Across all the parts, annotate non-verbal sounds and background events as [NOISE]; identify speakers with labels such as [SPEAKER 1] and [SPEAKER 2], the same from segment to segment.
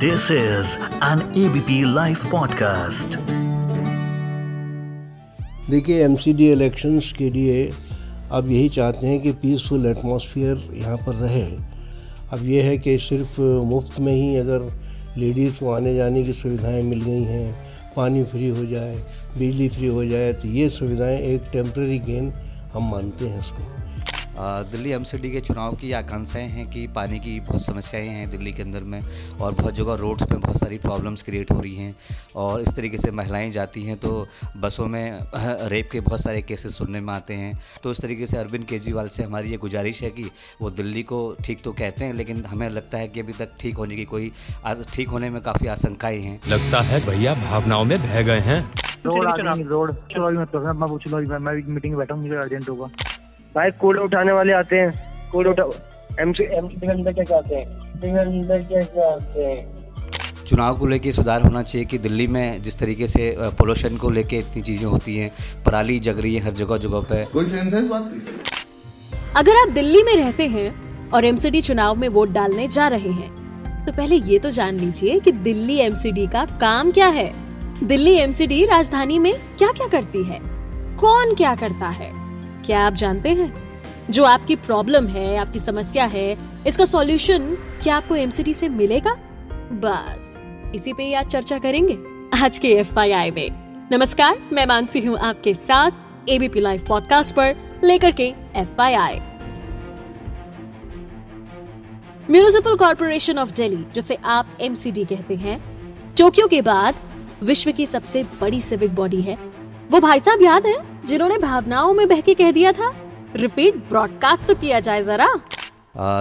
[SPEAKER 1] This is an ABP Life podcast.
[SPEAKER 2] देखिए MCD elections के लिए अब यही चाहते हैं कि पीसफुल एटमॉस्फेयर यहाँ पर रहे अब यह है कि सिर्फ़ मुफ़्त में ही अगर लेडीज़ को आने जाने की सुविधाएँ मिल गई हैं, पानी फ्री हो जाए, बिजली फ्री हो जाए तो ये सुविधाएँ एक टेम्प्रेरी गेन हम मानते हैं इसको
[SPEAKER 3] दिल्ली एमसीडी के चुनाव की आकांक्षाएँ हैं कि पानी की बहुत समस्याएँ हैं दिल्ली के अंदर में और बहुत जगह रोड्स पे बहुत सारी प्रॉब्लम्स क्रिएट हो रही हैं और इस तरीके से महिलाएँ जाती हैं तो बसों में [LAUGHS] रेप के बहुत सारे केसेस सुनने में आते हैं। तो इस तरीके से अरविंद केजरीवाल से हमारी ये गुजारिश है कि वो दिल्ली को ठीक तो कहते हैं लेकिन हमें लगता है कि अभी तक ठीक होने की कोई ठीक होने में काफ़ी आशंकाएँ हैं।
[SPEAKER 4] लगता है भैया भावनाओं में बह गए हैं।
[SPEAKER 5] रोड रोड चलो मैं पूछ लो मैं मीटिंग बैठा हूँ मुझे अर्जेंट होगा।
[SPEAKER 6] भाई कूड़े उठाने वाले आते हैं। कूड़े उठा एमसी एमसी अंदर क्या आते हैं। अंदर क्या आते हैं।
[SPEAKER 3] चुनाव को लेके सुधार होना चाहिए कि दिल्ली में जिस तरीके से पोल्यूशन को लेके इतनी चीज़ें होती हैं पराली जग रही है हर जगह जगह पे।
[SPEAKER 7] कोई सेंस है इस बात
[SPEAKER 8] अगर आप दिल्ली में रहते हैं और एमसीडी चुनाव में वोट डालने जा रहे हैं तो पहले ये तो जान लीजिए कि दिल्ली एमसीडी का काम क्या है। दिल्ली एमसीडी राजधानी में क्या क्या करती है? कौन क्या करता है? क्या आप जानते हैं? जो आपकी प्रॉब्लम है, आपकी समस्या है, इसका सॉल्यूशन क्या आपको एमसीडी से मिलेगा? बस, इसी पे आज चर्चा करेंगे। आज के एफ़ में। नमस्कार, मैं मानसी हूँ आपके साथ एबीपी लाइव पॉडकास्ट पर लेकर के of municipal corporation of Delhi जिसे आप एमसीडी कहते हैं टोक्यो के बाद विश्व की सबसे बड़ी सिविक बॉडी है। वो भाई साहब याद है? जिन्होंने भावनाओं में बहके कह दिया था। रिपीट ब्रॉडकास्ट तो किया जाए जरा।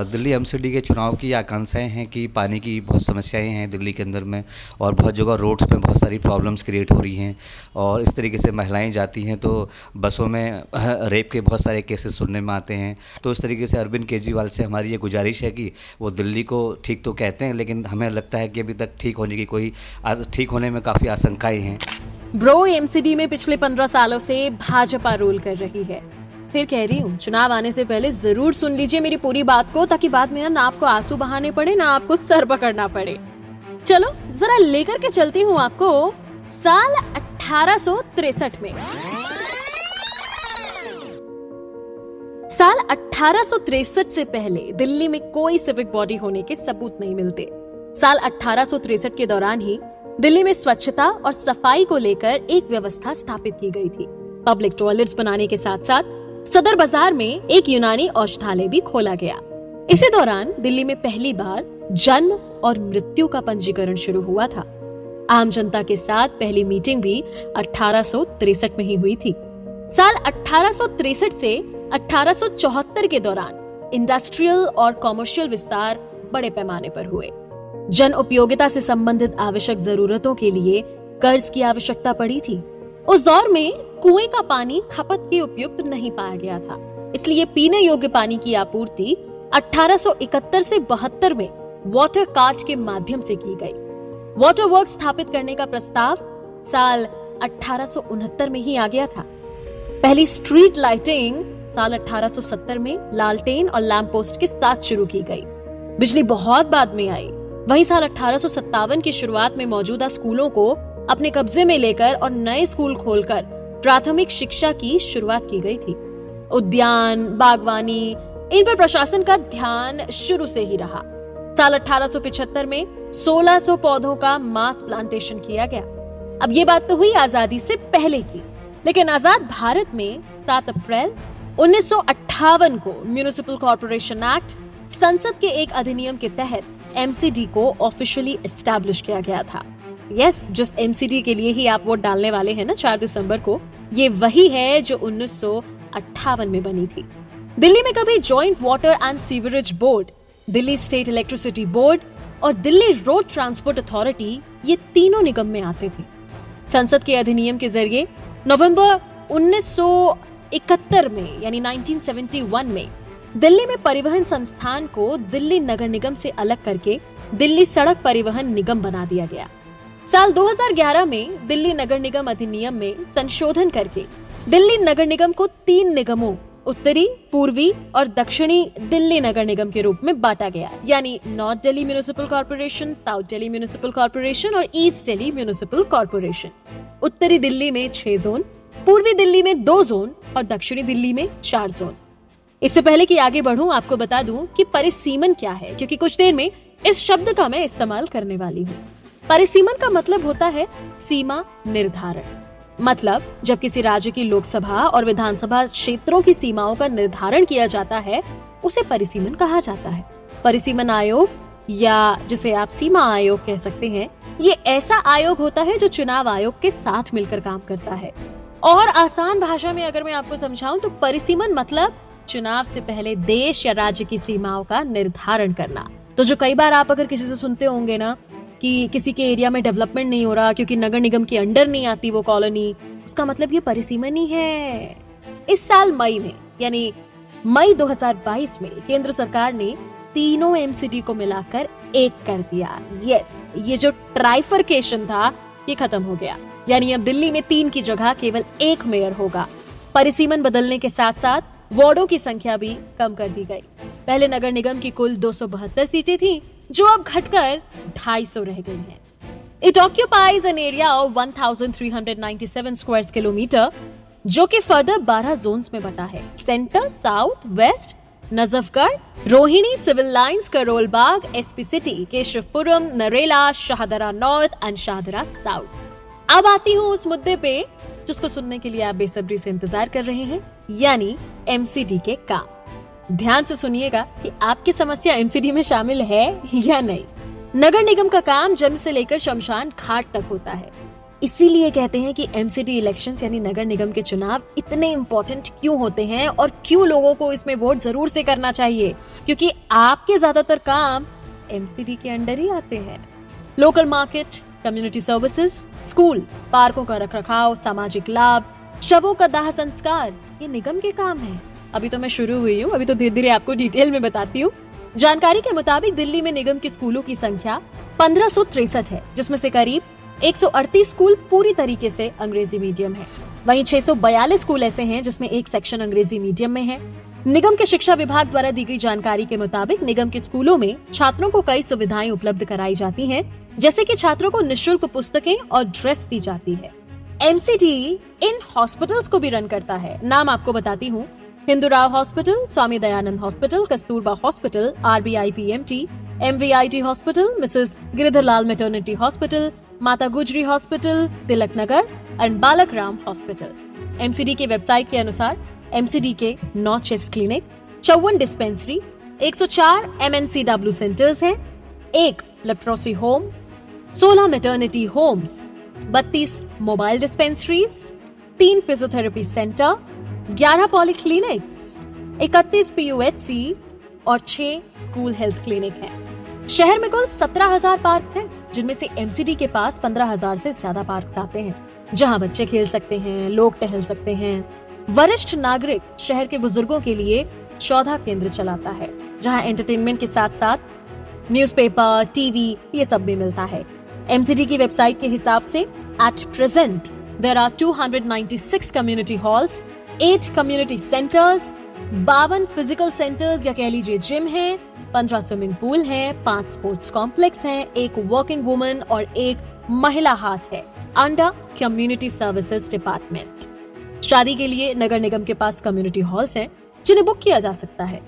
[SPEAKER 3] दिल्ली एमसीडी के चुनाव की आकांक्षाएँ हैं कि पानी की बहुत समस्याएँ हैं दिल्ली के अंदर में और बहुत जगह रोड्स पे बहुत सारी प्रॉब्लम्स क्रिएट हो रही हैं और इस तरीके से महिलाएँ जाती हैं तो बसों में [LAUGHS] रेप के बहुत सारे केसेस सुनने में आते हैं। तो इस तरीके से अरविंद केजरीवाल से हमारी ये गुजारिश है कि वो दिल्ली को ठीक तो कहते हैं, लेकिन हमें लगता है कि अभी तक ठीक होने की कोई ठीक होने में काफ़ी आशंकाएँ हैं।
[SPEAKER 8] ब्रो एमसीडी में पिछले पंद्रह सालों से भाजपा रोल कर रही है। फिर कह रही हूँ, चुनाव आने से पहले ज़रूर सुन लीजिए मेरी पूरी बात को, ताकि बाद में ना आपको आँसू बहाने पड़े, ना आपको सर पकड़ना पड़े। चलो, जरा लेकर के चलती हूँ आपको साल अठारह में। साल अठारह से पहले दिल्ली में कोई सिविक बॉडी होने के सबूत नहीं मिलते। साल अठारह के दौरान ही दिल्ली में स्वच्छता और सफ़ाई को लेकर एक व्यवस्था स्थापित की गई थी। पब्लिक टॉयलेट्स बनाने के साथ साथ सदर बाज़ार में एक यूनानी औषधालय भी खोला गया। इसी दौरान दिल्ली में पहली बार जन्म और मृत्यु का पंजीकरण शुरू हुआ था। आम जनता के साथ पहली मीटिंग भी अठारह में ही हुई थी। साल अठारह से अठारह सौ चौहत्तर के दौरान इंडस्ट्रियल और कॉमर्शियल विस्तार बड़े पैमाने पर हुए। जन उपयोगिता से संबंधित आवश्यक जरूरतों के लिए कर्ज की आवश्यकता पड़ी थी। उस दौर में कुएँ का पानी खपत के उपयुक्त नहीं पाया गया था। इसलिए पीने योग्य पानी की आपूर्ति 1871 से बहत्तर में वाटर कार्ट के माध्यम से की गई। वाटर वर्क स्थापित करने का प्रस्ताव साल अठारह में ही आ गया था। पहली स्ट्रीट लाइटिंग साल 1870 में लालटेन और लैम्प पोस्ट के साथ शुरू की गई। बिजली बहुत बाद में आई। वहीं साल अठारह की शुरुआत में मौजूदा स्कूलों को अपने कब्जे में लेकर और नए स्कूल खोलकर प्राथमिक शिक्षा की शुरुआत की गई थी। उद्यान, बागवानी, इन पर प्रशासन का ध्यान शुरू से ही रहा। साल 1875 में 1600 पौधों का मास प्लांटेशन किया गया। अब ये बात तो हुई आज़ादी से पहले की, लेकिन आज़ाद भारत में 7 अप्रैल उन्नीस सौ अट्ठावन को म्यूनिसिपल कॉरपोरेशन एक्ट संसद के एक अधिनियम के तहत एमसीडी को ऑफिशियली एस्टैब्लिश किया गया था। यस yes, जिस एमसीडी के लिए ही आप वोट डालने वाले हैं ना चार दिसंबर को। ये वही है जो उन्नीस में बनी थी। दिल्ली में कभी joint water and sewerage board Delhi state electricity board और दिल्ली रोड ट्रांसपोर्ट अथॉरिटी ये तीनों निगम में आते थे। संसद के अधिनियम के ज़रिए नवंबर 1971 में यानी 1971 में दिल्ली में परिवहन संस्थान को दिल्ली नगर निगम से अलग करके दिल्ली सड़क परिवहन निगम बना दिया गया। साल 2011 में दिल्ली नगर निगम अधिनियम में संशोधन करके दिल्ली नगर निगम को तीन निगमों, उत्तरी, पूर्वी और दक्षिणी दिल्ली नगर निगम के रूप में बांटा गया। यानी north Delhi municipal corporation, south Delhi municipal corporation और ईस्ट दिल्ली म्यूनिसिपल कॉर्पोरेशन। उत्तरी दिल्ली में छह जोन, पूर्वी दिल्ली में दो जोन और दक्षिणी दिल्ली में चार जोन। इससे पहले कि आगे बढ़ूं, आपको बता दूँ कि परिसीमन क्या है, क्योंकि कुछ देर में इस शब्द का मैं इस्तेमाल करने वाली हूँ। परिसीमन का मतलब होता है सीमा निर्धारण। मतलब जब किसी राज्य की लोकसभा और विधानसभा क्षेत्रों की सीमाओं का निर्धारण किया जाता है, उसे परिसीमन कहा जाता है। परिसीमन आयोग, या जिसे आप सीमा आयोग कह सकते हैं, ये ऐसा आयोग होता है जो चुनाव आयोग के साथ मिलकर काम करता है। और आसान भाषा में अगर मैं आपको समझाऊं तो परिसीमन मतलब चुनाव से पहले देश या राज्य की सीमाओं का निर्धारण करना। तो जो कई बार आप अगर किसी से सुनते होंगे ना कि किसी के एरिया में डेवलपमेंट नहीं हो रहा, क्योंकि नगर निगम के अंडर नहीं आती वो कॉलोनी, उसका मतलब ये परिसीमन ही है। इस साल मई में, यानी मई 2022 में केंद्र सरकार ने तीनों एमसीडी को मिलाकर एक कर दिया। यस ये जो ट्राइफरकेशन था, ये खत्म हो गया। यानी अब दिल्ली में तीन की जगह केवल एक मेयर होगा। परिसीमन बदलने के साथ साथ वार्डों की संख्या भी कम कर दी गई। पहले नगर निगम की कुल दो सौ बहत्तर सीटें थी, जो अब घटकर 250 रह गई हैं। It occupies an area of 1397 square kilometre जो कि फर्दर 12 जोन्स में बटा है। Centre south west Najafgarh Rohini Civil Lines Karol Bagh SP city Keshavpuram Narela Shahdara north and Shahdara south अब आती हूँ उस मुद्दे पे जिसको सुनने के लिए आप बेसब्री से इंतज़ार कर रहे हैं, यानी एमसीडी के काम। ध्यान से सुनिएगा कि आपकी समस्या एमसीडी में शामिल है या नहीं। नगर निगम का काम जन्म से लेकर शमशान घाट तक होता है। इसीलिए कहते हैं कि एमसीडी इलेक्शन यानी नगर निगम के चुनाव, इतने इम्पोर्टेंट क्यों होते हैं और क्यों लोगों को इसमें वोट ज़रूर से करना चाहिए? क्योंकि आपके ज़्यादातर काम एमसीडी के अंडर ही आते हैं। Local market community services school पार्कों का रखरखाव सामाजिक लाभ शवों का दाह संस्कार ये निगम के काम है अभी तो मैं शुरू हुई हूँ अभी तो धीरे धीरे आपको डिटेल में बताती हूँ जानकारी के मुताबिक दिल्ली में निगम के स्कूलों की संख्या पंद्रह है, जिसमें से करीब 138 स्कूल पूरी तरीके से अंग्रेज़ी मीडियम है। वहीं 642 स्कूल ऐसे हैं जिसमें एक सेक्शन अंग्रेज़ी मीडियम में है। निगम के शिक्षा विभाग द्वारा दी गई जानकारी के मुताबिक निगम के स्कूलों में छात्रों को कई सुविधाएँ उपलब्ध कराई जाती हैं, जैसे कि छात्रों को निशुल्क पुस्तकें और ड्रेस दी जाती है। एमसीडी इन हॉस्पिटल्स को भी रन करता है। नाम आपको बताती हूँ। Hindu Rao hospital Swami Dayanand hospital Kasturba hospital R B I P M T M V I T hospital Mrs Giridhar Lal maternity hospital Mata Gujri hospital Tilak Nagar and Balak Ram hospital. MCD के website के अनुसार MCD के नौ chest clinic चौवन dispensary 104 MNCW centres हैं, एक leprosy home 16 maternity homes 32 mobile dispensaries तीन physiotherapy centre ग्यारह पॉलीक्लिनिक्स इकतीस पीयूएचसी और छह स्कूल हेल्थ क्लिनिक हैं। शहर में कुल सत्रह हज़ार पार्क हैं, जिनमें से एमसीडी के पास पंद्रह हज़ार से ज़्यादा पार्क आते हैं जहाँ बच्चे खेल सकते हैं लोग टहल सकते हैं वरिष्ठ नागरिक शहर के बुज़ुर्गों के लिए चौदह केंद्र चलाता है जहाँ एंटरटेनमेंट के साथ साथ न्यूज़पेपर, टीवी ये सब भी मिलता है। एमसीडी की वेबसाइट के हिसाब से at present there are 296 community halls at community centres बावन फ़िज़िकल सेंटर्स या कह लीजिए जिम है पंद्रह स्विमिंग पूल है पाँच स्पोर्ट्स कॉम्प्लेक्स है एक वर्किंग वुमन और एक महिला हाथ है अंडर कम्युनिटी सर्विसेज़ डिपार्टमेंट शादी के लिए नगर निगम के पास कम्युनिटी हॉल्स हैं, जिन्हें बुक किया जा सकता है।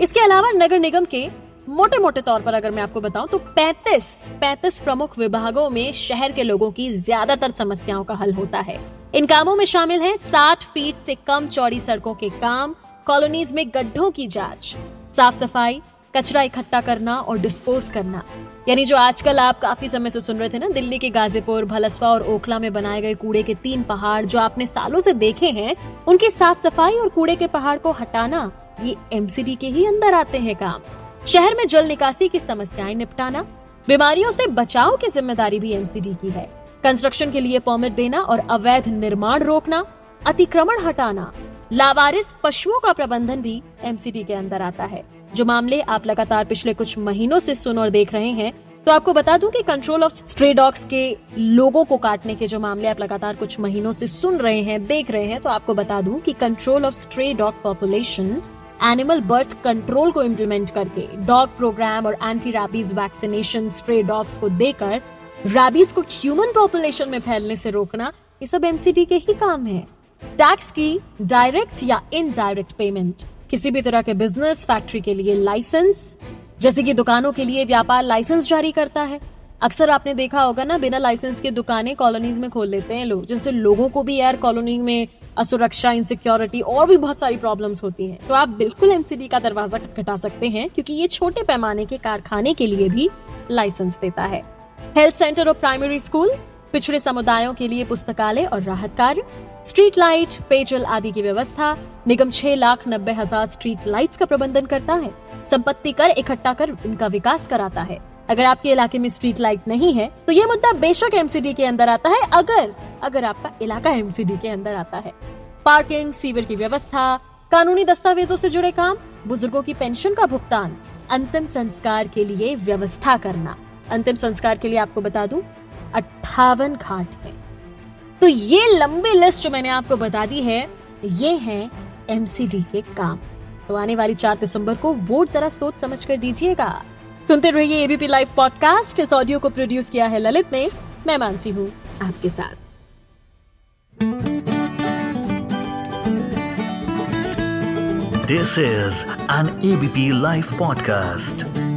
[SPEAKER 8] इसके अलावा नगर निगम के मोटे मोटे तौर पर अगर मैं आपको बताऊँ तो 35 35 प्रमुख विभागों में शहर के लोगों की ज़्यादातर समस्याओं का हल होता है। इन कामों में शामिल है 60 फीट से कम चौड़ी सड़कों के काम, कॉलोनीज में गड्ढों की जाँच, साफ़ सफ़ाई कचरा इकट्ठा करना और डिस्पोज करना। यानी जो आजकल आप काफ़ी समय से सुन रहे थे ना, दिल्ली के गाजीपुर, भलसवा और ओखला में बनाए गए कूड़े के तीन पहाड़, जो आपने सालों से देखे हैं, उनकी साफ़ सफ़ाई और कूड़े के पहाड़ को हटाना, ये एमसीडी के ही अंदर आते हैं काम। शहर में जल निकासी की समस्याएँ निपटाना, बीमारियों से बचाव की ज़िम्मेदारी भी एमसीडी की है। कंस्ट्रक्शन के लिए परमिट देना और अवैध निर्माण रोकना, अतिक्रमण हटाना लावारिस पशुओं का प्रबंधन भी एमसीडी के अंदर आता है। जो मामले आप लगातार पिछले कुछ महीनों से सुन और देख रहे हैं तो आपको बता दूँ कि कंट्रोल ऑफ़ स्ट्रे डॉग्स के लोगों को काटने के जो मामले आप लगातार कुछ महीनों से सुन रहे हैं, देख रहे हैं तो आपको बता दूँ कि control of stray dog population animal birth control को इम्प्लीमेंट करके डॉग प्रोग्राम और anti rabies vaccination stray dogs को देकर रैबीज को ह्यूमन पॉपुलेशन में फैलने से रोकना, ये सब एमसीडी के ही काम है। टैक्स की डायरेक्ट या इनडायरेक्ट पेमेंट किसी भी तरह के बिज़नेस फैक्ट्री के लिए लाइसेंस जैसे कि दुकानों के लिए व्यापार लाइसेंस जारी करता है। अक्सर आपने देखा होगा ना, बिना लाइसेंस के दुकानें कॉलोनीज में खोल लेते हैं लोग, जिनसे लोगों को भी एयर कॉलोनी में असुरक्षा इनसिक्योरिटी और भी बहुत सारी प्रॉब्लम्स होती हैं। तो आप बिल्कुल एमसीडी का दरवाज़ा खटखटा सकते हैं, क्योंकि ये छोटे पैमाने के कारखाने के लिए भी लाइसेंस देता है। हेल्थ सेंटर और प्राइमरी स्कूल पिछड़े समुदायों के लिए पुस्तकालय और राहत कार्य स्ट्रीट लाइट पेयजल आदि की व्यवस्था, निगम छह लाख नब्बे हज़ार स्ट्रीट लाइट्स का प्रबंधन करता है, संपत्ति कर इकट्ठा कर इनका विकास कराता है। अगर आपके इलाके में स्ट्रीट लाइट नहीं है तो ये मुद्दा बेशक एमसीडी के अंदर आता है, अगर अगर आपका इलाका एमसीडी के अंदर आता है। पार्किंग सीवर की व्यवस्था, कानूनी दस्तावेजों से जुड़े काम, बुज़ुर्गों की पेंशन का भुगतान, अंतिम संस्कार के लिए व्यवस्था करना। अंतिम संस्कार के लिए आपको बता दूँ अट्ठावन घाट है। तो ये लंबी लिस्ट जो मैंने आपको बता दी है, ये है एमसीडी के काम। तो आने वाली चार दिसंबर को वोट जरा सोच समझ कर दीजिएगा। सुनते रहिए एबीपी लाइव पॉडकास्ट इस ऑडियो को प्रोड्यूस किया है ललित ने। मैं मानसी हूँ आपके साथ।
[SPEAKER 1] This is an ABP live podcast.